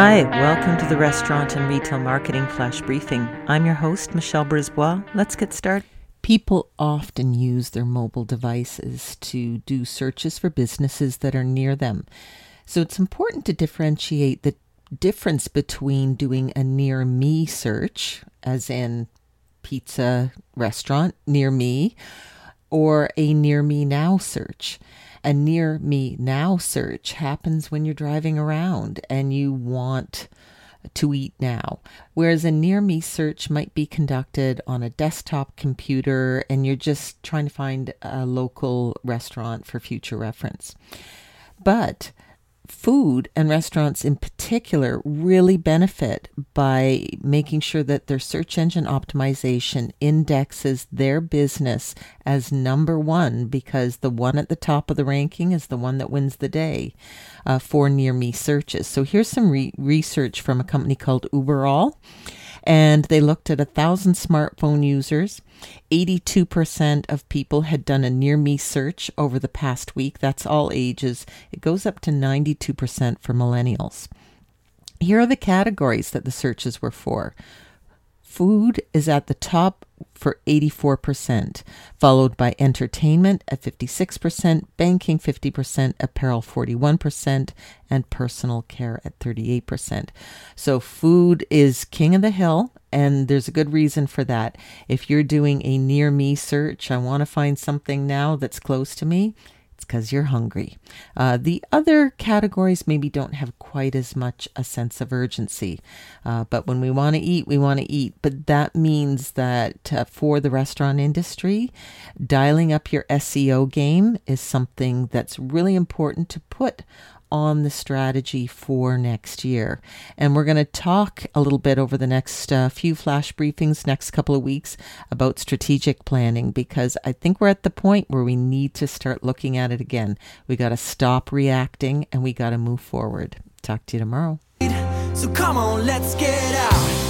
Hi, welcome to the Restaurant and Retail Marketing Flash Briefing. I'm your host, Michelle Brisbois. Let's get started. People often use their mobile devices to do searches for businesses that are near them. So it's important to differentiate the difference between doing a near me search, as in pizza restaurant near me, or a near me now search. A near me now search happens when you're driving around and you want to eat now. Whereas a near me search might be conducted on a desktop computer and you're just trying to find a local restaurant for future reference. But food and restaurants in particular really benefit by making sure that their search engine optimization indexes their business as number one because the one at the top of the ranking is the one that wins the day uh, for near me searches. So here's some re- research from a company called Uberall and they looked at a thousand smartphone users. 82% of people had done a near me search over the past week. That's all ages. It goes up to 92% for millennials. Here are the categories that the searches were for. Food is at the top for 84%, followed by entertainment at 56%, banking 50%, apparel 41%, and personal care at 38%. So food is king of the hill, and there's a good reason for that. If you're doing a near me search, I want to find something now that's close to me, because you're hungry. Uh, the other categories maybe don't have quite as much a sense of urgency. Uh, but when we want to eat, we want to eat. But that means that uh, for the restaurant industry, dialing up your SEO game is something that's really important to put on the strategy for next year. And we're going to talk a little bit over the next uh, few flash briefings, next couple of weeks, about strategic planning because I think we're at the point where we need to start looking at it again. We got to stop reacting and we got to move forward. Talk to you tomorrow. So come on, let's get out.